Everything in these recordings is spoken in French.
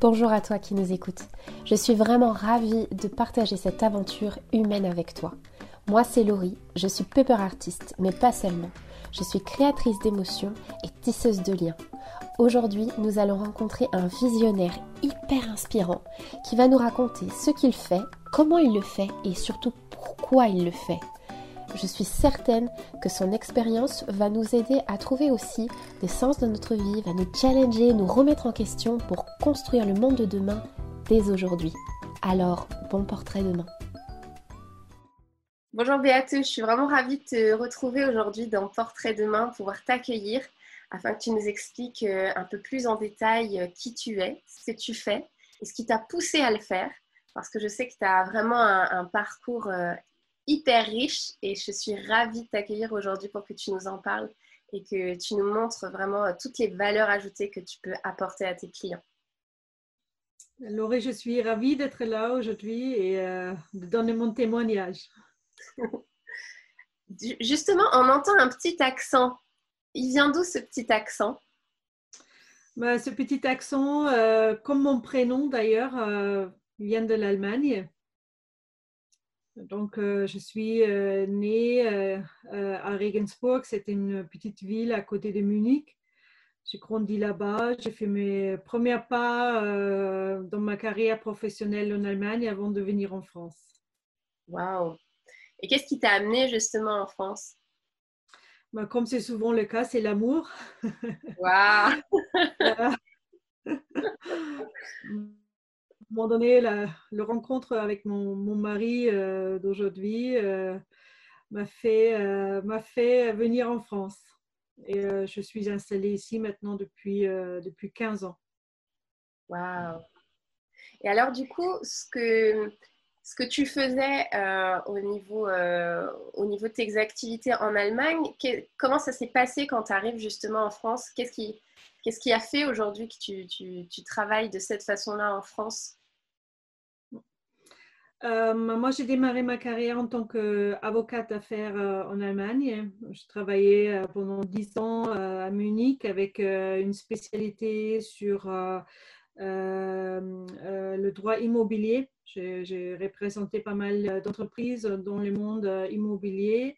Bonjour à toi qui nous écoutes. Je suis vraiment ravie de partager cette aventure humaine avec toi. Moi, c'est Laurie, je suis paper artiste, mais pas seulement. Je suis créatrice d'émotions et tisseuse de liens. Aujourd'hui, nous allons rencontrer un visionnaire hyper inspirant qui va nous raconter ce qu'il fait, comment il le fait et surtout pourquoi il le fait. Je suis certaine que son expérience va nous aider à trouver aussi des sens dans notre vie, va nous challenger, nous remettre en question pour construire le monde de demain dès aujourd'hui. Alors, bon portrait demain. Bonjour Béate, je suis vraiment ravie de te retrouver aujourd'hui dans Portrait demain, pouvoir t'accueillir afin que tu nous expliques euh, un peu plus en détail euh, qui tu es, ce que tu fais et ce qui t'a poussé à le faire. Parce que je sais que tu as vraiment un, parcours euh, hyper riche et je suis ravie de t'accueillir aujourd'hui pour que tu nous en parles et que tu nous montres vraiment toutes les valeurs ajoutées que tu peux apporter à tes clients. Laurie, je suis ravie d'être là aujourd'hui et de donner mon témoignage. Justement, on entend un petit accent il vient d'où ce petit accent? Bah, Ce petit accent, euh, comme mon prénom d'ailleurs, euh, vient de l'Allemagne. Donc, euh, je suis née à Regensburg, c'est une petite ville à côté de Munich. J'ai grandi là-bas, j'ai fait mes premiers pas dans ma carrière professionnelle en Allemagne avant de venir en France. Waouh! Et qu'est-ce qui t'a amené justement en France? Bah, comme c'est souvent le cas, c'est l'amour. Waouh un moment donné, la, rencontre avec mon, mari euh, d'aujourd'hui euh, m'a fait, euh, fait venir en France. Et je suis installée ici maintenant depuis, depuis 15 ans. Waouh Et alors, du coup, ce que ce que tu faisais euh, au, niveau, euh, au niveau de tes activités en Allemagne, comment ça s'est passé quand tu arrives justement en France? Qu'est-ce qui, qu'est-ce qui a fait aujourd'hui que tu, tu, travailles de cette façon-là en France? Euh, moi, j'ai démarré ma carrière en tant qu'avocate d'affaires en Allemagne. Je travaillais pendant 10 ans à Munich avec une spécialité sur le droit immobilier j'ai représenté pas mal d'entreprises dans le monde euh, immobilier.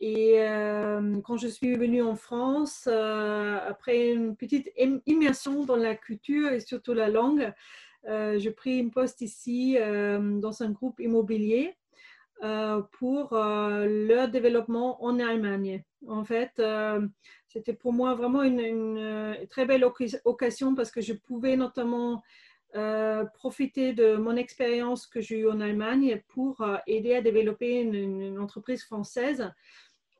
Et euh, quand je suis venue en France, euh, après une petite immersion dans la culture et surtout la langue, j'ai pris une poste ici dans un groupe immobilier pour leur développement en Allemagne. En fait, c'était pour moi vraiment une, très belle occasion parce que je pouvais notamment euh, profiter de mon expérience que j'ai eue en Allemagne pour euh, aider à développer une, entreprise française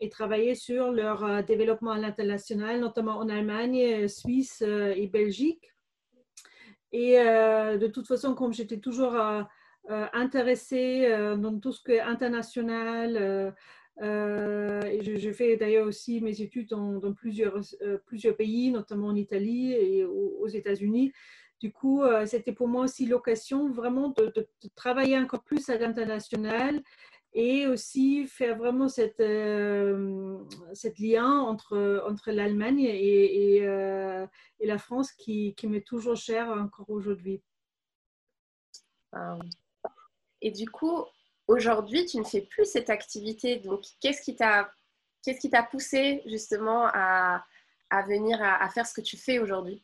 et travailler sur leur euh, développement à l'international, notamment en Allemagne, Suisse et Belgique. Et de toute façon, comme j'étais toujours intéressée dans tout ce qui est international, et je, fais d'ailleurs aussi mes études dans, plusieurs, pays, notamment en Italie et aux États-Unis. Du coup, euh, c'était pour moi aussi l'occasion vraiment de, travailler encore plus à l'international et aussi faire vraiment cette, euh, lien entre, entre l'Allemagne et, euh, et, la France qui, qui m'est toujours chère encore aujourd'hui. Et du coup, aujourd'hui, tu ne fais plus cette activité. Donc, qu'est-ce qui t'a qu'est-ce poussé justement à, à venir à, faire ce que tu fais aujourd'hui?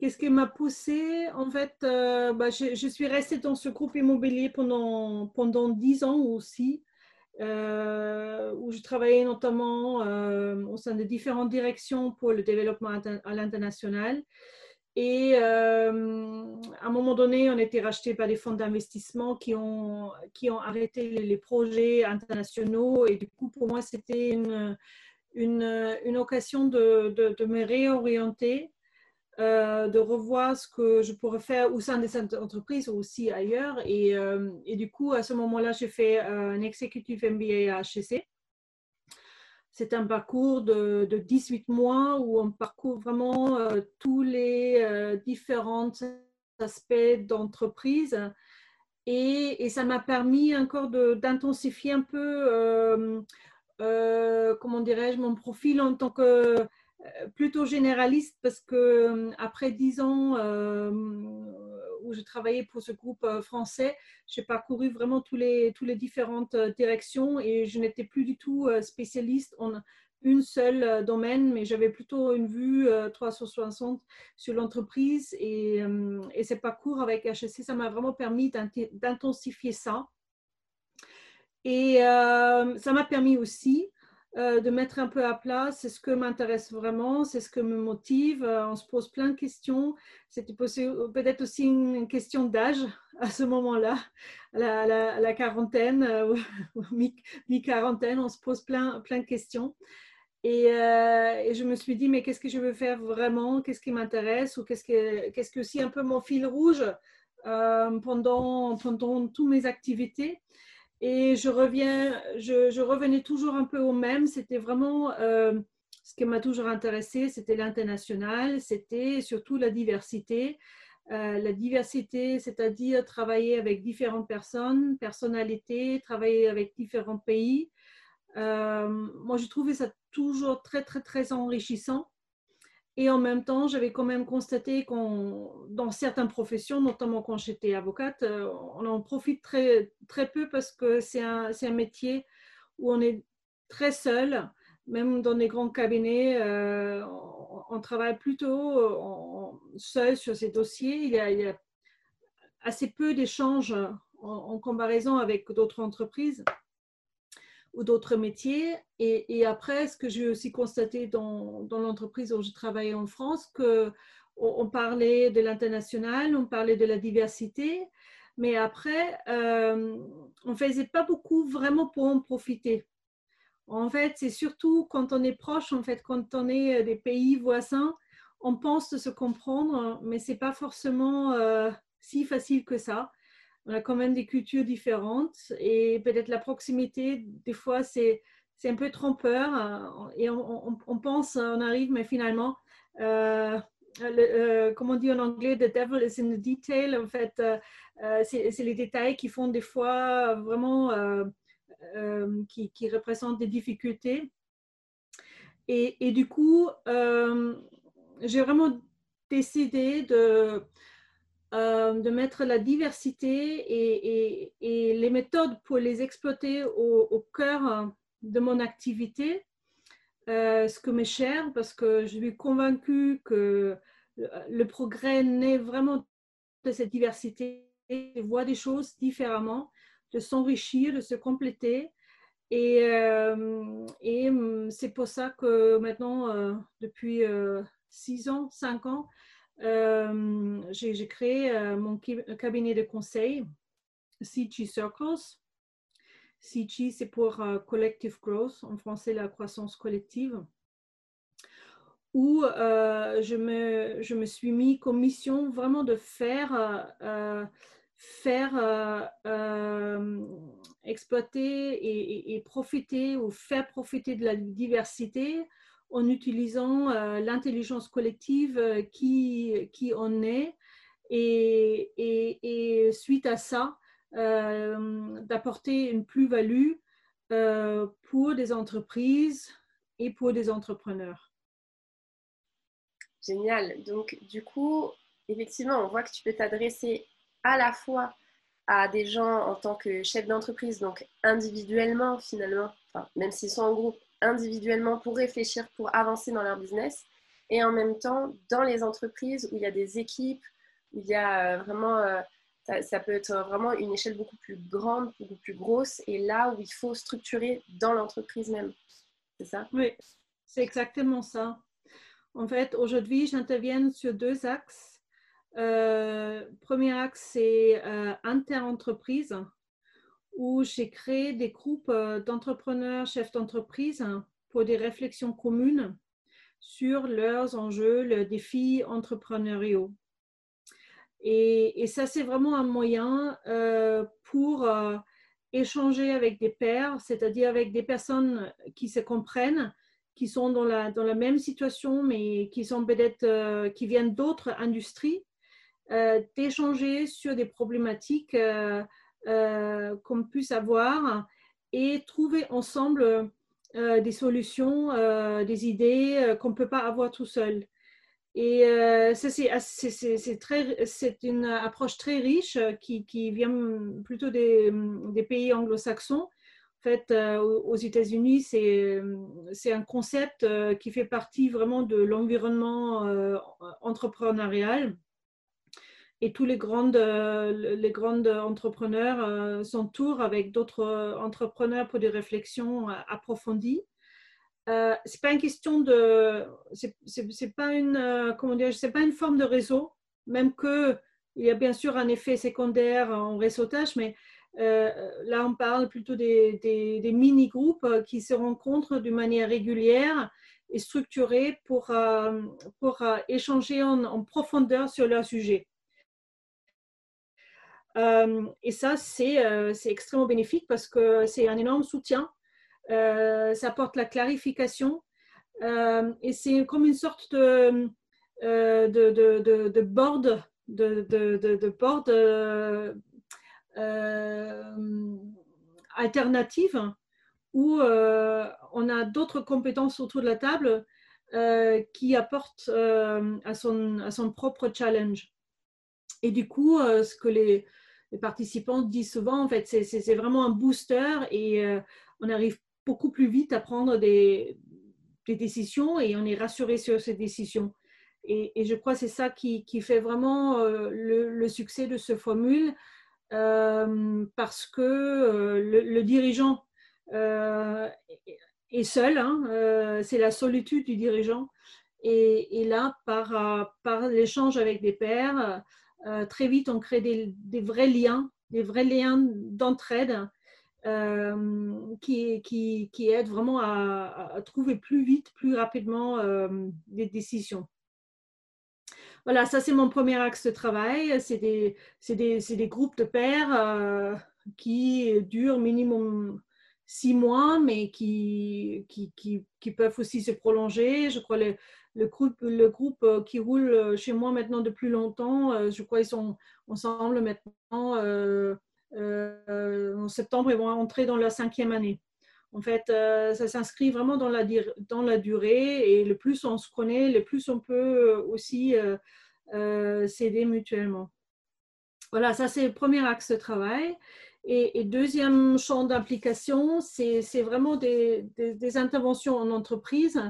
Qu'est-ce qui m'a poussé En fait, euh, bah, je, suis restée dans ce groupe immobilier pendant, pendant 10 ans aussi, euh, où je travaillais notamment euh, au sein de différentes directions pour le développement à l'international. Et à un moment donné, on était racheté par des fonds d'investissement qui ont, qui ont arrêté les, projets internationaux. Et du coup, pour moi, c'était une, une, une, occasion de, de me réorienter euh, de revoir ce que je pourrais faire au sein des entreprises ou aussi ailleurs. Et, euh, et du coup, à ce moment-là, j'ai fait euh, un executive MBA à HEC. C'est un parcours de, de, 18 mois où on parcourt vraiment tous les différents aspects d'entreprise. Et, et, ça m'a permis encore d'intensifier un peu, comment dirais-je, mon profil en tant que plutôt généraliste parce que après dix ans où je travaillais pour ce groupe français, j'ai parcouru vraiment tous les, tous les différentes directions et je n'étais plus du tout spécialiste en une seule domaine, mais j'avais plutôt une vue 360 sur l'entreprise et, et ces parcours avec HSC, ça m'a vraiment permis d'intensifier ça. Et ça m'a permis aussi euh, de mettre un peu à plat, c'est ce que m'intéresse vraiment, c'est ce que me motive. Euh, on se pose plein de questions. C'était peut-être aussi une question d'âge à ce moment-là, la, quarantaine euh, mi-quarantaine, on se pose plein, plein de questions. Et, je me suis dit, mais qu'est-ce que je veux faire vraiment? Qu'est-ce qui m'intéresse? Ou qu'est-ce que, qu'est-ce que aussi un peu mon fil rouge pendant, pendant toutes mes activités? Et je revenais toujours un peu au même. C'était vraiment euh, ce qui m'a toujours intéressé, c'était l'international, c'était surtout la diversité. Euh, la diversité, c'est-à-dire travailler avec différentes personnes, personnalités, travailler avec différents pays. Euh, moi, je trouvais ça toujours très, très, très enrichissant. Et en même temps, j'avais quand même constaté qu'on, dans certaines professions, notamment quand j'étais avocate, euh, on en profite très, très peu parce que c'est un, un, métier où on est très seul. Même dans les grands cabinets, euh, on, travaille plutôt seul sur ces dossiers. Il y a, il y a assez peu d'échanges en, comparaison avec d'autres entreprises ou d'autres métiers. Et, après, ce que j'ai aussi constaté dans, dans l'entreprise où je travaillais en France, que on, parlait de l'international, on parlait de la diversité, mais après, euh, on ne faisait pas beaucoup vraiment pour en profiter. En fait, c'est surtout quand on est proche, en fait, quand on est des pays voisins, on pense se comprendre, mais ce n'est pas forcément euh, si facile que ça on a quand même des cultures différentes et peut-être la proximité, des fois, c'est, un peu trompeur euh, et on, pense, on arrive, mais finalement, euh, euh, comme on dit en anglais, the devil is in the detail. En fait, c'est, les détails qui font des fois vraiment, qui, représentent des difficultés. Et, du coup, j'ai vraiment décidé de de mettre la diversité et, les méthodes pour les exploiter au, cœur de mon activité, euh, ce que m'est cher, parce que je suis convaincue que le, progrès naît vraiment de cette diversité, de voir des choses différemment, de s'enrichir, de se compléter. Et, euh, et c'est pour ça que maintenant, depuis six ans, cinq ans, euh, j'ai créé euh, mon cabinet de conseil, CG Circles. CG, c'est pour euh, Collective Growth, en français la croissance collective, où je, me, suis mis comme mission vraiment de faire, faire exploiter et, et, profiter ou faire profiter de la diversité en utilisant euh, l'intelligence collective euh, qui, qui en est et, et, suite à ça, euh, d'apporter une plus-value pour des entreprises et pour des entrepreneurs. Génial. Donc, du coup, effectivement, on voit que tu peux t'adresser à la fois à des gens en tant que chef d'entreprise, donc individuellement finalement, enfin, même s'ils sont en groupe, individuellement pour réfléchir, pour avancer dans leur business, et en même temps dans les entreprises où il y a des équipes, où il y a euh, vraiment, euh, ça, peut être vraiment une échelle beaucoup plus grande, beaucoup plus grosse, et là où il faut structurer dans l'entreprise même. C'est ça? Oui, c'est exactement ça. En fait, aujourd'hui, j'interviens sur deux axes. Euh, premier axe, c'est inter-entreprise où j'ai créé des groupes euh, d'entrepreneurs, chefs d'entreprise hein, pour des réflexions communes sur leurs enjeux, leurs défis entrepreneuriaux. Et, ça, c'est vraiment un moyen euh, pour euh, échanger avec des pairs, c'est-à-dire avec des personnes qui se comprennent, qui sont dans la, même situation, mais qui sont peut-être, qui viennent d'autres industries, d'échanger sur des problématiques qu'on puisse avoir et trouver ensemble des solutions, des idées qu'on ne peut pas avoir tout seul. Et c'est une approche très riche qui, qui vient plutôt des, des pays anglo-saxons. En fait, aux États-Unis, c'est un concept qui fait partie vraiment de l'environnement entrepreneurial et tous les grands euh, les grandes entrepreneurs euh, s'entourent avec d'autres euh, entrepreneurs pour des réflexions approfondies. Euh, c'est pas une question de, c'est pas une, comment dire, c'est pas une forme de réseau, même que il y a bien sûr un effet secondaire en réseautage, mais là on parle plutôt des, des, mini-groupes qui se rencontrent d'une manière régulière et structurée pour, pour échanger en, en profondeur sur leur sujet. Euh, et ça, euh, c'est extrêmement bénéfique parce que c'est un énorme soutien. Euh, ça apporte la clarification et c'est comme une sorte de, de, de, board, de, de, board alternative où on a d'autres compétences autour de la table qui apportent à, son, à son propre challenge. Et du coup, ce que les, les participants disent souvent, en fait, c'est vraiment un booster et euh, on arrive beaucoup plus vite à prendre des, décisions et on est rassuré sur ces décisions. Et, je crois que c'est ça qui, fait vraiment euh, le, succès de ce formule euh, parce que le, dirigeant est seul, hein, c'est la solitude du dirigeant. Et, et là, par, par l'échange avec des pairs, euh, très vite, on crée des, vrais liens, des vrais liens d'entraide euh, qui, qui, aident vraiment à, trouver plus vite, plus rapidement euh, des décisions. Voilà, ça c'est mon premier axe de travail. C'est des, des, des, groupes de pairs qui durent minimum six mois, mais qui, qui, qui, peuvent aussi se prolonger. Je crois que le groupe, le groupe euh, qui roule euh, chez moi maintenant depuis longtemps, euh, je crois qu'ils sont ensemble maintenant. en septembre, ils vont entrer dans leur cinquième année. En fait, ça s'inscrit vraiment dans la, dans la durée et le plus on se connaît, le plus on peut aussi s'aider mutuellement. Voilà, ça c'est le premier axe de travail. Et, deuxième champ d'application, c'est vraiment des, des, interventions en entreprise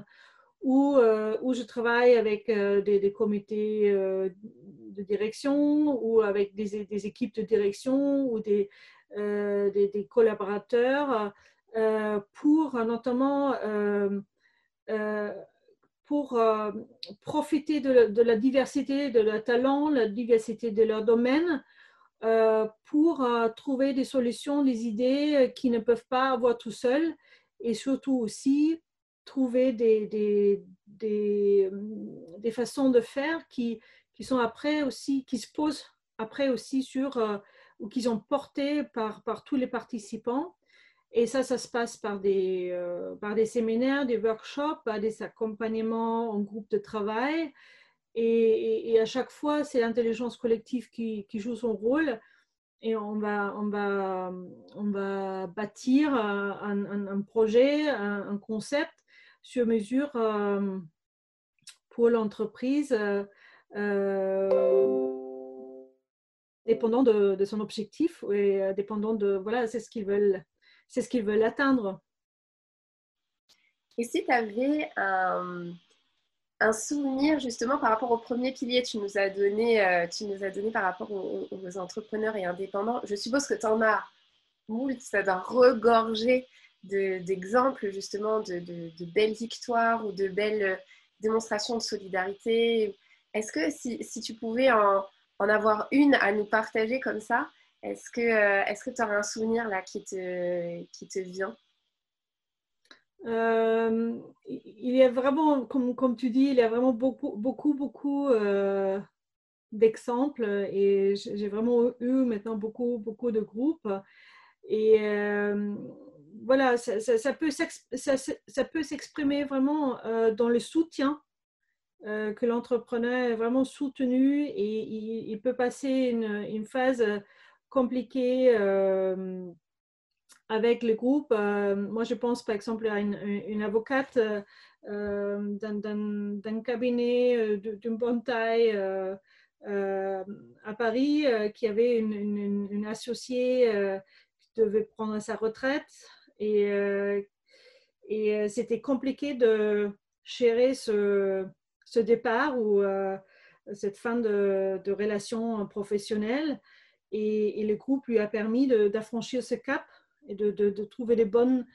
où, euh, où je travaille avec euh, des, comités euh, de direction ou avec des, équipes de direction ou des, collaborateurs pour notamment pour profiter de la, diversité de leurs talents, la diversité de leur domaine, pour trouver des solutions, des idées qu'ils ne peuvent pas avoir tout seuls et surtout aussi trouver des, des, des, des, façons de faire qui, qui sont après aussi, qui se posent après aussi sur, euh, ou qui sont portés par, par tous les participants. Et ça, ça se passe par des, euh, par des séminaires, des workshops, des accompagnements en groupe de travail. Et, à chaque fois, c'est l'intelligence collective qui, qui, joue son rôle. Et on va, on va, on va bâtir un, un, projet, un, concept sur mesure euh, pour l'entreprise, euh, euh, dépendant de, son objectif et dépendant de voilà, c'est ce qu'ils veulent, c'est ce qu'ils veulent atteindre. Et si tu avais un, souvenir justement par rapport au premier pilier, tu nous as donné, tu nous as donné par rapport aux, entrepreneurs et indépendants. Je suppose que tu en as moult, ça doit regorger d'exemples justement de, belles victoires ou de belles euh, démonstrations de solidarité. Est-ce que si, tu pouvais en, avoir une à nous partager comme ça, est-ce que euh, tu aurais un souvenir là qui te, qui te vient? Euh, il y a vraiment, comme, comme, tu dis, il y a vraiment beaucoup, beaucoup, beaucoup d'exemples et j'ai vraiment eu maintenant beaucoup, beaucoup de groupes. Et voilà, ça, peut s'exprimer vraiment euh, dans le soutien euh, que l'entrepreneur est vraiment soutenu et il, peut passer une, phase compliquée euh, avec le groupe, moi je pense par exemple à une, avocate d'un cabinet d'une bonne taille à Paris qui avait une, une associée qui devait prendre sa retraite et, et c'était compliqué de gérer ce, départ ou cette fin de, de relation professionnelle. Et, le groupe lui a permis d'affranchir ce cap et de, trouver les bonnes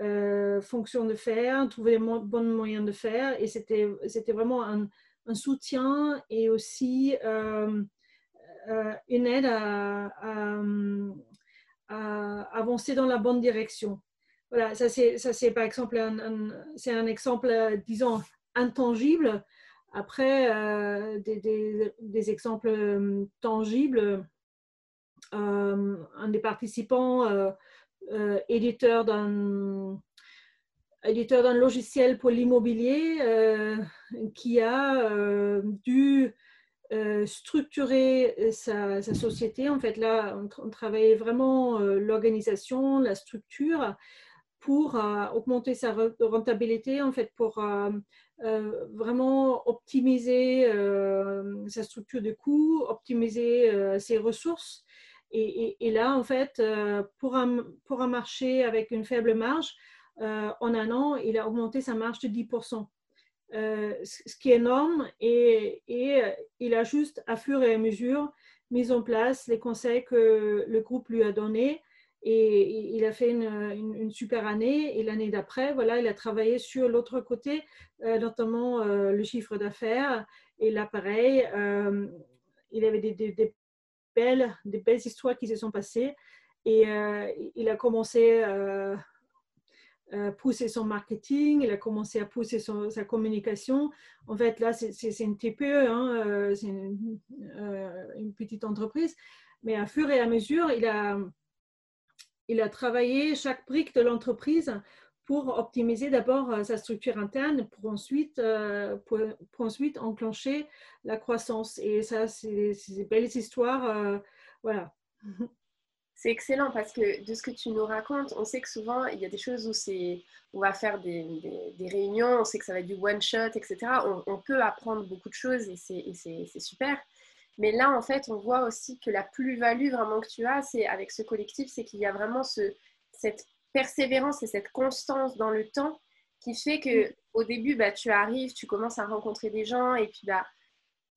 euh, fonctions de faire, trouver les bons moyens de faire. Et c'était vraiment un, soutien et aussi euh, euh, une aide à, avancer dans la bonne direction. Voilà, ça c'est par exemple un, c'est un exemple, disons, intangible. Après, des, des, des, exemples tangibles, un des participants euh, éditeur d'un éditeur d'un logiciel pour l'immobilier euh, qui a euh, dû structurer sa, société. En fait, là, on, travaillait vraiment l'organisation, la structure pour augmenter sa rentabilité, en fait, pour vraiment optimiser sa structure de coûts, optimiser ses ressources et, là, en fait, euh, pour un, pour un marché avec une faible marge, euh, en un an, il a augmenté sa marge de 10%, euh, ce qui est énorme. Et, et, il a juste, à fur et à mesure, mis en place les conseils que le groupe lui a donnés. Et il a fait une, une, super année. Et l'année d'après, voilà, il a travaillé sur l'autre côté, notamment le chiffre d'affaires. Et là, pareil, il avait des, belles, des belles histoires qui se sont passées. Et euh, il a commencé à pousser son marketing, il a commencé à pousser sa communication. En fait, là, c'est une TPE, hein, euh, c'est euh, une, petite entreprise. Mais à fur et à mesure, il a, il a travaillé chaque brique de l'entreprise pour optimiser d'abord euh, sa structure interne pour ensuite, euh, pour, ensuite enclencher la croissance. Et ça, c'est des belles histoires. Euh, voilà. C'est excellent parce que de ce que tu nous racontes, on sait que souvent il y a des choses où c'est, on va faire des, des, réunions, on sait que ça va être du one shot, etc. On, peut apprendre beaucoup de choses et c'est super. Mais là, en fait, on voit aussi que la plus-value vraiment que tu as, c'est avec ce collectif, c'est qu'il y a vraiment ce, cette persévérance et cette constance dans le temps qui fait que mm. au début, bah, tu arrives, tu commences à rencontrer des gens et puis bah,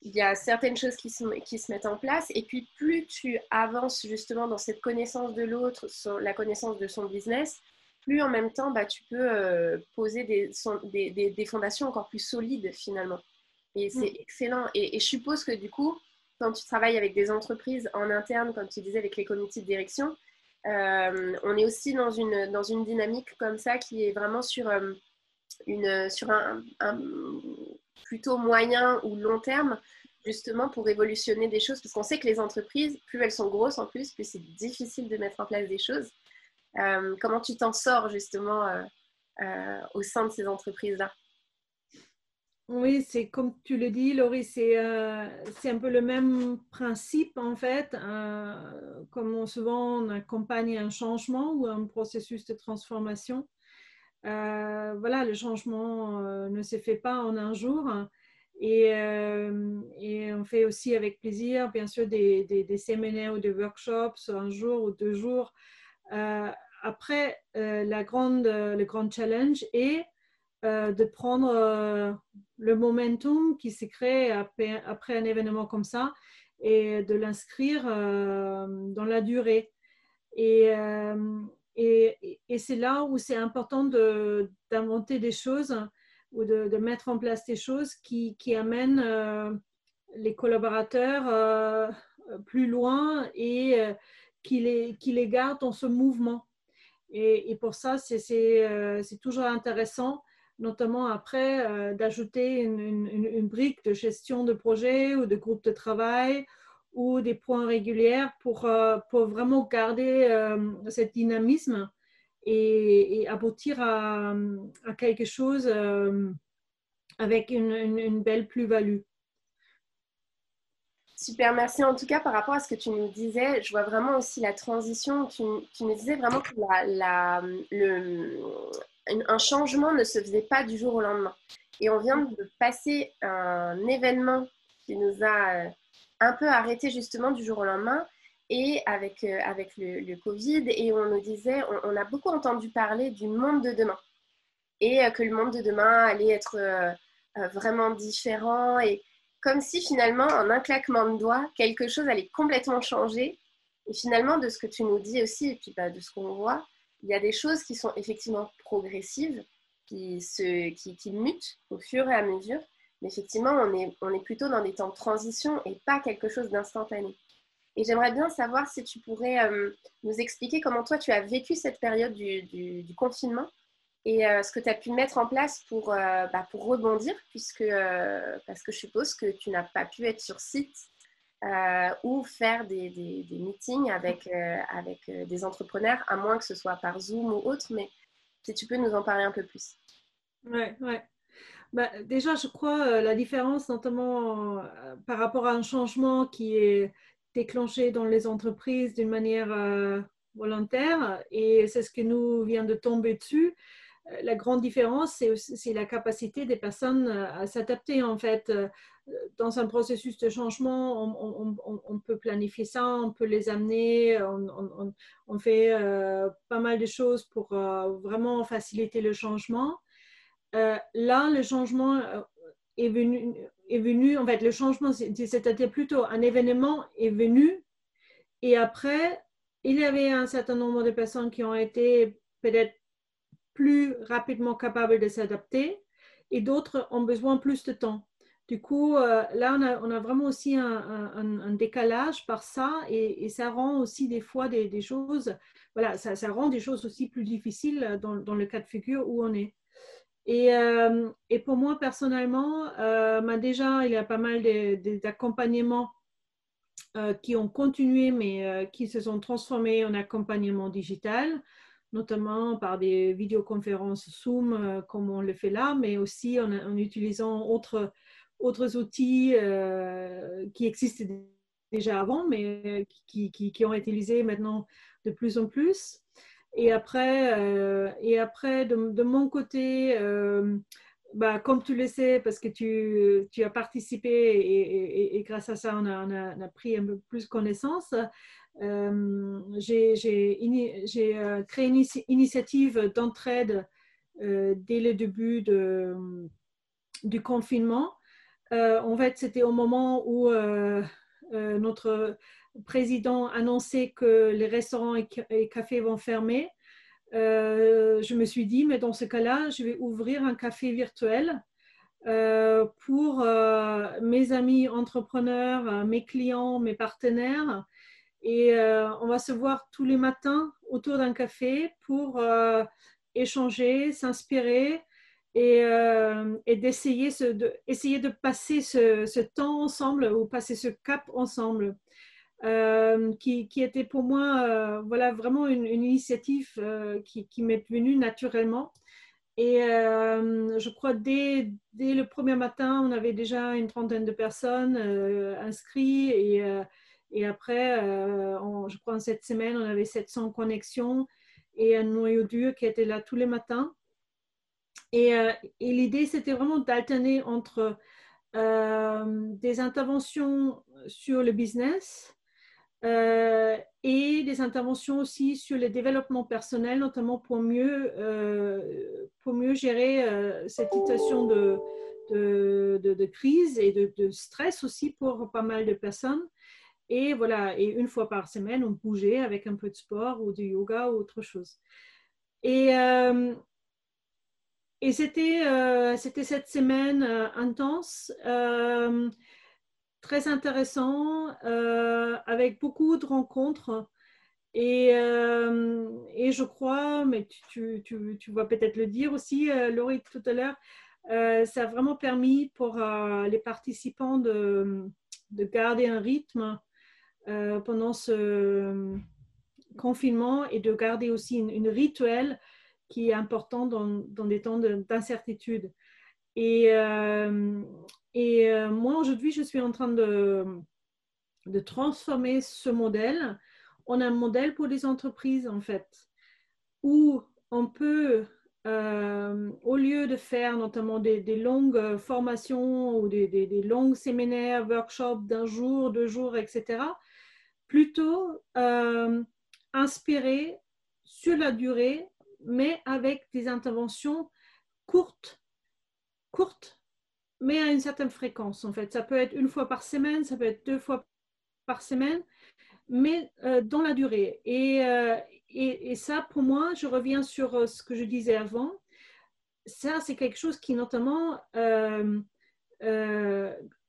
il y a certaines choses qui se, qui se mettent en place. Et puis plus tu avances justement dans cette connaissance de l'autre, la connaissance de son business, plus en même temps, bah, tu peux euh, poser des, des, des, fondations encore plus solides finalement. Et c'est mm. excellent. Et, et, je suppose que du coup, quand tu travailles avec des entreprises en interne, comme tu disais, avec les comités de direction, euh, on est aussi dans une, dans une dynamique comme ça qui est vraiment sur, euh, une, sur un, plutôt moyen ou long terme, justement pour révolutionner des choses, parce qu'on sait que les entreprises, plus elles sont grosses en plus, plus c'est difficile de mettre en place des choses. Euh, comment tu t'en sors justement au sein de ces entreprises-là? Oui, c'est comme tu le dis, Laurie, c'est euh, un peu le même principe en fait. Euh, comme souvent on accompagne un changement ou un processus de transformation. Euh, voilà, le changement ne se fait pas en un jour. Et, et, on fait aussi avec plaisir, bien sûr, des, des, des, séminaires ou des workshops un jour ou deux jours. après, la grande, le grand challenge est euh, de prendre euh, le momentum qui s'est créé après, après, un événement comme ça et de l'inscrire euh, dans la durée. Et, et, c'est là où c'est important d'inventer des choses ou de, de, mettre en place des choses qui, qui amènent les collaborateurs plus loin et qui, les, qui les gardent dans ce mouvement. Et, et pour ça, c'est toujours intéressant notamment après euh, d'ajouter une, brique de gestion de projet ou de groupe de travail ou des points réguliers pour, euh, pour vraiment garder euh, cet dynamisme et, aboutir à, quelque chose avec une, belle plus-value. Super, merci en tout cas par rapport à ce que tu nous disais. Je vois vraiment aussi la transition. Tu, tu nous disais vraiment que la, le, un changement ne se faisait pas du jour au lendemain. Et on vient de passer un événement qui nous a euh, un peu arrêté justement du jour au lendemain et avec, euh, avec le, Covid. Et on nous disait, on, a beaucoup entendu parler du monde de demain et euh, que le monde de demain allait être vraiment différent et comme si finalement, en un claquement de doigts, quelque chose allait complètement changer. Et finalement, de ce que tu nous dis aussi, et puis bah, de ce qu'on voit, il y a des choses qui sont effectivement progressives, qui, se, qui, qui, mutent au fur et à mesure. Mais effectivement, on est, on est plutôt dans des temps de transition et pas quelque chose d'instantané. Et j'aimerais bien savoir si tu pourrais euh, nous expliquer comment toi tu as vécu cette période du, confinement et euh, ce que tu as pu mettre en place pour, euh, bah, pour rebondir, puisque, parce que je suppose que tu n'as pas pu être sur site ou faire des, des, meetings avec, avec des entrepreneurs, à moins que ce soit par Zoom ou autre, mais si tu peux nous en parler un peu plus. Oui, ouais. Bah, déjà, je crois la différence, notamment par rapport à un changement qui est déclenché dans les entreprises d'une manière volontaire, et c'est ce que nous vient de tomber dessus la grande différence, c'est la capacité des personnes euh, à s'adapter. En fait, euh, dans un processus de changement, on, peut planifier ça, on peut les amener, on, fait euh, pas mal de choses pour vraiment faciliter le changement. là, le changement est venu, est venu, en fait, le changement, c'était plutôt un événement est venu et après, il y avait un certain nombre de personnes qui ont été peut-être plus rapidement capables de s'adapter et d'autres ont besoin plus de temps. Du coup, euh, là, on a, vraiment aussi un, décalage par ça et, ça rend aussi des fois des, choses, voilà, ça, rend des choses aussi plus difficiles dans, le cas de figure où on est. Et, euh, pour moi, personnellement, euh, bah, déjà, il y a pas mal d'accompagnements qui ont continué, mais qui se sont transformés en accompagnement digital notamment par des vidéoconférences Zoom, comme on le fait là, mais aussi en, utilisant autres, autres outils euh, qui existent déjà avant, mais qui, qui, ont été utilisés maintenant de plus en plus. Et après, euh, et après de, mon côté, bah, comme tu le sais, parce que tu, tu as participé et, grâce à ça, on a, on a, pris un peu plus connaissance. Euh, j'ai euh, créé une initiative d'entraide euh, dès le début de, du confinement. En fait, c'était au moment où notre président annonçait que les restaurants et, cafés vont fermer. je me suis dit, mais dans ce cas-là, je vais ouvrir un café virtuel pour mes amis entrepreneurs, mes clients, mes partenaires et euh, on va se voir tous les matins autour d'un café pour euh, échanger, s'inspirer et, euh, d'essayer de, essayer de passer ce, temps ensemble ou passer ce cap ensemble. qui, était pour moi voilà, vraiment une, initiative qui, m'est venue naturellement. Et je crois dès, dès le premier matin, on avait déjà une trentaine de personnes inscrites et et après, euh, je crois en cette semaine, on avait 700 connexions et un noyau dur qui était là tous les matins. Et, euh, l'idée, c'était vraiment d'alterner entre euh, des interventions sur le business et des interventions aussi sur le développement personnel, notamment pour mieux, pour mieux gérer cette situation de, de, crise et de, stress aussi pour pas mal de personnes. Et voilà, et une fois par semaine, on bougeait avec un peu de sport ou du yoga ou autre chose. Et, euh, et c'était, euh, c'était cette semaine euh, intense, très intéressant, avec beaucoup de rencontres. Et, je crois, mais tu, tu, vas peut-être le dire aussi, Laurie, tout à l'heure, ça a vraiment permis pour les participants de, de garder un rythme euh, pendant ce confinement et de garder aussi une, rituel qui est important dans, des temps d'incertitude. Et, euh, et euh, moi, aujourd'hui, je suis en train de, de transformer ce modèle en un modèle pour les entreprises, en fait, où on peut, euh, au lieu de faire notamment des, longues formations ou des, des, longs séminaires, workshops d'un jour, deux jours, etc., plutôt inspirer sur la durée, mais avec des interventions courtes, courtes, mais à une certaine fréquence, en fait. Ça peut être une fois par semaine, ça peut être deux fois par semaine, mais euh, dans la durée. Euh, et, ça, pour moi, je reviens sur euh, ce que je disais avant. Ça, c'est quelque chose qui notamment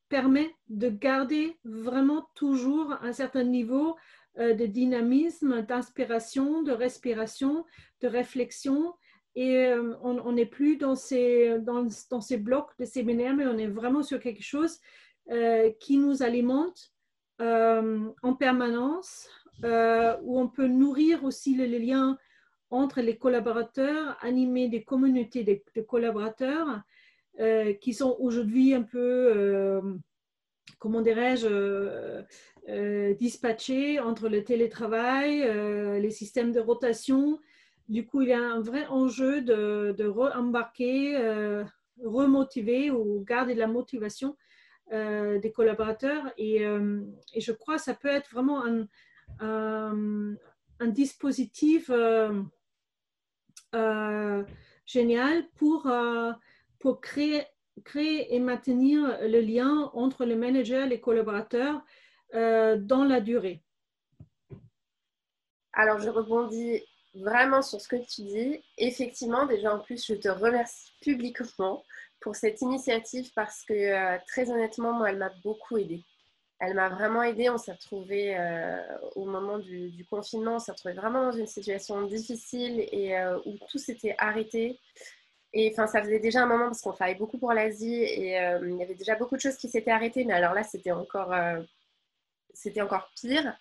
permet de garder vraiment toujours un certain niveau de dynamisme, d'inspiration, de respiration, de réflexion. Et on n'est plus dans ces, dans, ces blocs de séminaires, mais on est vraiment sur quelque chose qui nous alimente euh, en permanence, euh, où on peut nourrir aussi les, liens entre les collaborateurs, animer des communautés de, collaborateurs euh, qui sont aujourd'hui un peu, comment dirais-je, dispatchés entre le télétravail, les systèmes de rotation. Du coup, il y a un vrai enjeu de, de re-embarquer, remotiver ou garder la motivation euh, des collaborateurs. Euh, et, je crois que ça peut être vraiment un, un, dispositif euh, génial pour, pour créer, créer et maintenir le lien entre les managers et les collaborateurs dans la durée. Alors, je rebondis vraiment sur ce que tu dis. Effectivement, déjà en plus, je te remercie publiquement pour cette initiative parce que euh, très honnêtement, moi, elle m'a beaucoup aidée. Elle m'a vraiment aidée. On s'est retrouvés euh, au moment du, confinement, on s'est retrouvés vraiment dans une situation difficile et euh, où tout s'était arrêté. Et enfin, ça faisait déjà un moment parce qu'on travaillait beaucoup pour l'Asie et il y avait déjà beaucoup de choses qui s'étaient arrêtées. Mais alors là, c'était encore, c'était encore pire.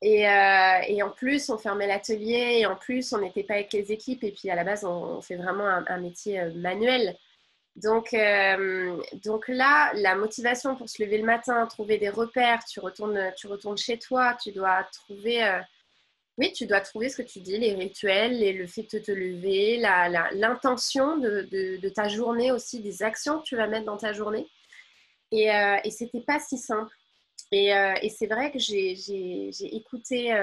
Et, et, en plus, on fermait l'atelier et en plus, on n'était pas avec les équipes. Et puis à la base, on, fait vraiment un, un métier manuel. Donc, euh, donc là, la motivation pour se lever le matin, trouver des repères, tu retournes, tu retournes chez toi, tu dois trouver, euh, oui, tu dois trouver ce que tu dis, les rituels, le fait de te lever, l'intention de, ta journée aussi, des actions que tu vas mettre dans ta journée. Et, euh, et c'était pas si simple. Et, euh, c'est vrai que j'ai écouté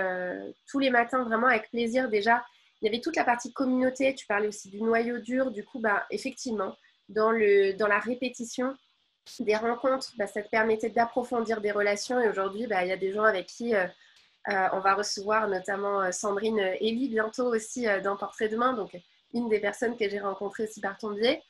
tous les matins vraiment avec plaisir déjà. Il y avait toute la partie communauté, tu parlais aussi du noyau dur, du coup, bah, effectivement, dans, la répétition des rencontres, bah, ça te permettait d'approfondir des relations. Et aujourd'hui, bah, il y a des gens avec qui euh, euh, on va recevoir, notamment euh, Sandrine Elie bientôt aussi dans Portrait Demain, donc une des personnes que j'ai rencontrées aussi par ton biais.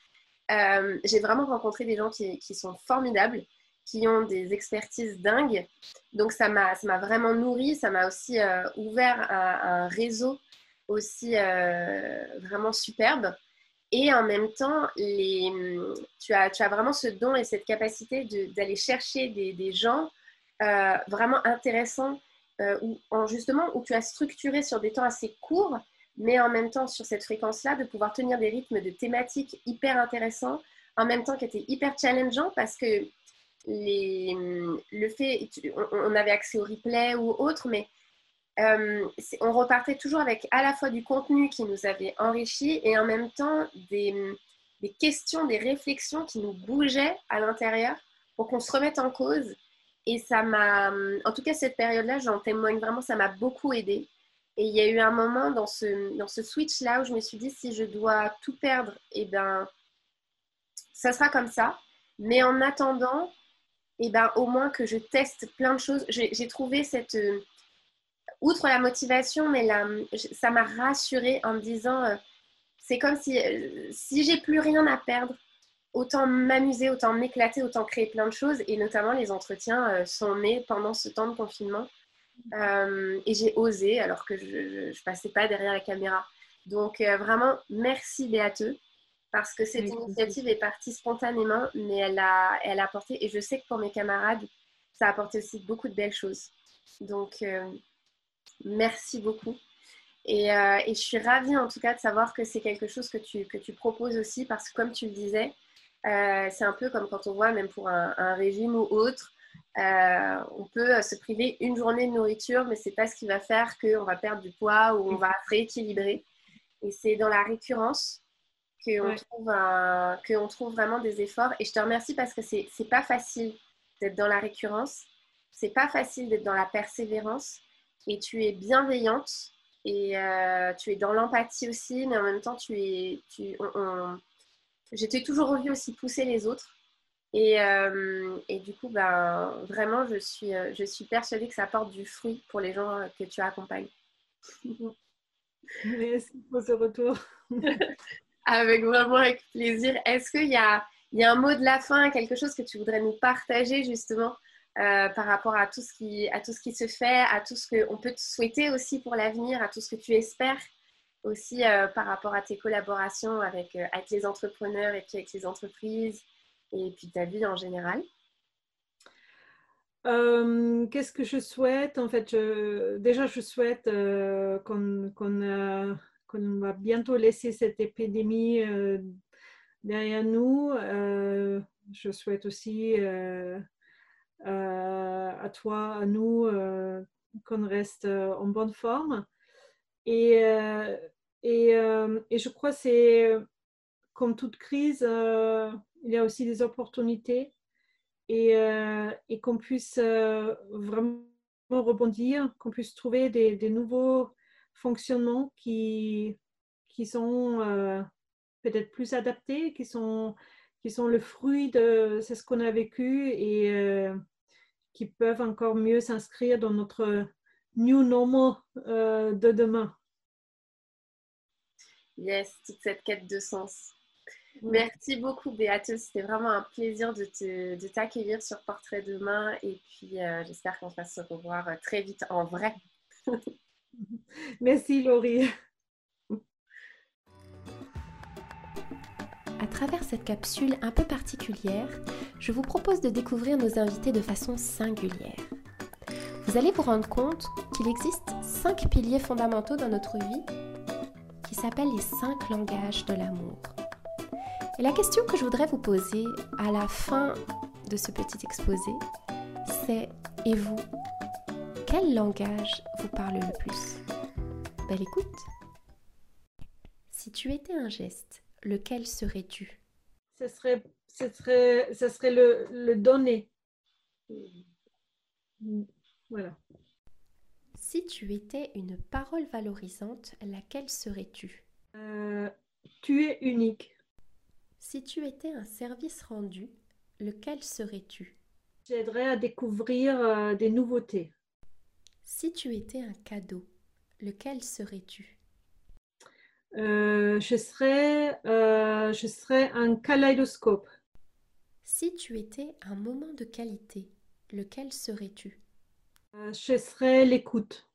j'ai vraiment rencontré des gens qui, qui, sont formidables, qui ont des expertises dingues. Donc ça m'a vraiment nourri, ça m'a aussi ouvert un réseau aussi vraiment superbe. Et en même temps, les, tu, as, tu as vraiment ce don et cette capacité d'aller chercher des, des gens euh, vraiment intéressants, euh, où, en, justement, où tu as structuré sur des temps assez courts, mais en même temps, sur cette fréquence-là, de pouvoir tenir des rythmes de thématiques hyper intéressants, en même temps qui étaient hyper challengeants, parce que le fait, on, avait accès au replay ou autre, mais euh, on repartait toujours avec à la fois du contenu qui nous avait enrichi et en même temps des, questions, des réflexions qui nous bougeaient à l'intérieur pour qu'on se remette en cause. Et ça m'a, en tout cas cette période-là, j'en témoigne vraiment, ça m'a beaucoup aidé. Et il y a eu un moment dans ce, dans ce switch-là où je me suis dit, si je dois tout perdre, eh ben, ça sera comme ça. Mais en attendant, eh ben, au moins que je teste plein de choses. J'ai trouvé cette, outre la motivation, mais ça m'a rassurée en me disant, euh, c'est comme si, euh, si j'ai plus rien à perdre, autant m'amuser, autant m'éclater, autant créer plein de choses. Et notamment, les entretiens euh, sont nés pendant ce temps de confinement. et j'ai osé alors que je ne passais pas derrière la caméra. Donc, vraiment, merci Béateux parce que cette initiative est partie spontanément, mais elle a, elle a apporté, et je sais que pour mes camarades, ça a apporté aussi beaucoup de belles choses. Donc, Merci beaucoup. Euh, et, je suis ravie en tout cas de savoir que c'est quelque chose que tu, que tu proposes aussi parce que comme tu le disais, euh, c'est un peu comme quand on voit même pour un, régime ou autre, Euh, on peut se priver une journée de nourriture, mais c'est pas ce qui va faire qu'on va perdre du poids ou on va rééquilibrer. Et c'est dans la récurrence qu'on trouve, trouve vraiment des efforts. Et je te remercie parce que c'est pas facile d'être dans la récurrence, c'est pas facile d'être dans la persévérance. Et tu es bienveillante et euh, tu es dans l'empathie aussi, mais en même temps, tu es, tu, j'étais toujours vu aussi pousser les autres. Et, euh, et, du coup, ben, vraiment, je suis, euh, je suis persuadée que ça apporte du fruit pour les gens que tu accompagnes. Merci pour ce retour. avec vraiment avec plaisir. Est-ce qu'il y a, il y a un mot de la fin, quelque chose que tu voudrais nous partager justement euh, par rapport à tout, ce qui, à tout ce qui se fait, à tout ce qu'on peut te souhaiter aussi pour l'avenir, à tout ce que tu espères? Aussi par rapport à tes collaborations avec, avec les entrepreneurs et puis avec les entreprises et puis ta vie en général? Euh, Qu'est-ce que je souhaite? En fait, déjà, je souhaite euh, qu'on va bientôt laisser cette épidémie euh, derrière nous. je souhaite aussi à toi, à nous, qu'on reste en bonne forme. Et, et, et je crois que c'est comme toute crise, il y a aussi des opportunités et, euh, qu'on puisse euh, vraiment rebondir, qu'on puisse trouver des, nouveaux fonctionnements qui, qui sont euh, peut-être plus adaptés, qui sont, qui sont le fruit de ce qu'on a vécu et qui peuvent encore mieux s'inscrire dans notre new normal de demain. Yes, toute cette quête de sens. Merci beaucoup, Béatrice. C'était vraiment un plaisir de t'accueillir sur Portrait Demain. Et puis, euh, j'espère qu'on va se revoir euh, très vite en vrai. Merci, Laurie. À travers cette capsule un peu particulière, je vous propose de découvrir nos invités de façon singulière. Vous allez vous rendre compte qu'il existe cinq piliers fondamentaux dans notre vie qui s'appellent les cinq langages de l'amour. Et la question que je voudrais vous poser à la fin de ce petit exposé, c'est et vous Quel langage vous parle le plus? Belle écoute Si tu étais un geste, lequel serais-tu? Ce serait, ce serait, ce serait le donner. Voilà. Si tu étais une parole valorisante, laquelle serais-tu? Euh, Tu es unique. Si tu étais un service rendu, lequel serais-tu? J'aiderais à découvrir euh, des nouveautés. Si tu étais un cadeau, lequel serais-tu? Euh, je, serais, euh, je serais un kaléidoscope. Si tu étais un moment de qualité, lequel serais-tu? Je serais l'écoute.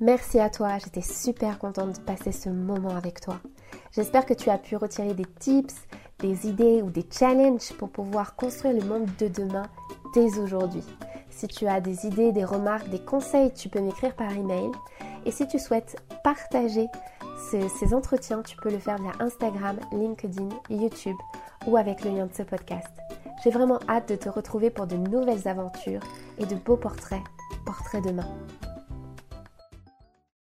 Merci à toi, j'étais super contente de passer ce moment avec toi. J'espère que tu as pu retirer des tips, des idées ou des challenges pour pouvoir construire le monde de demain dès aujourd'hui. Si tu as des idées, des remarques, des conseils, tu peux m'écrire par email. Et si tu souhaites partager ces entretiens, tu peux le faire via Instagram, LinkedIn, YouTube ou avec le lien de ce podcast. J'ai vraiment hâte de te retrouver pour de nouvelles aventures et de beaux portraits, portraits demain.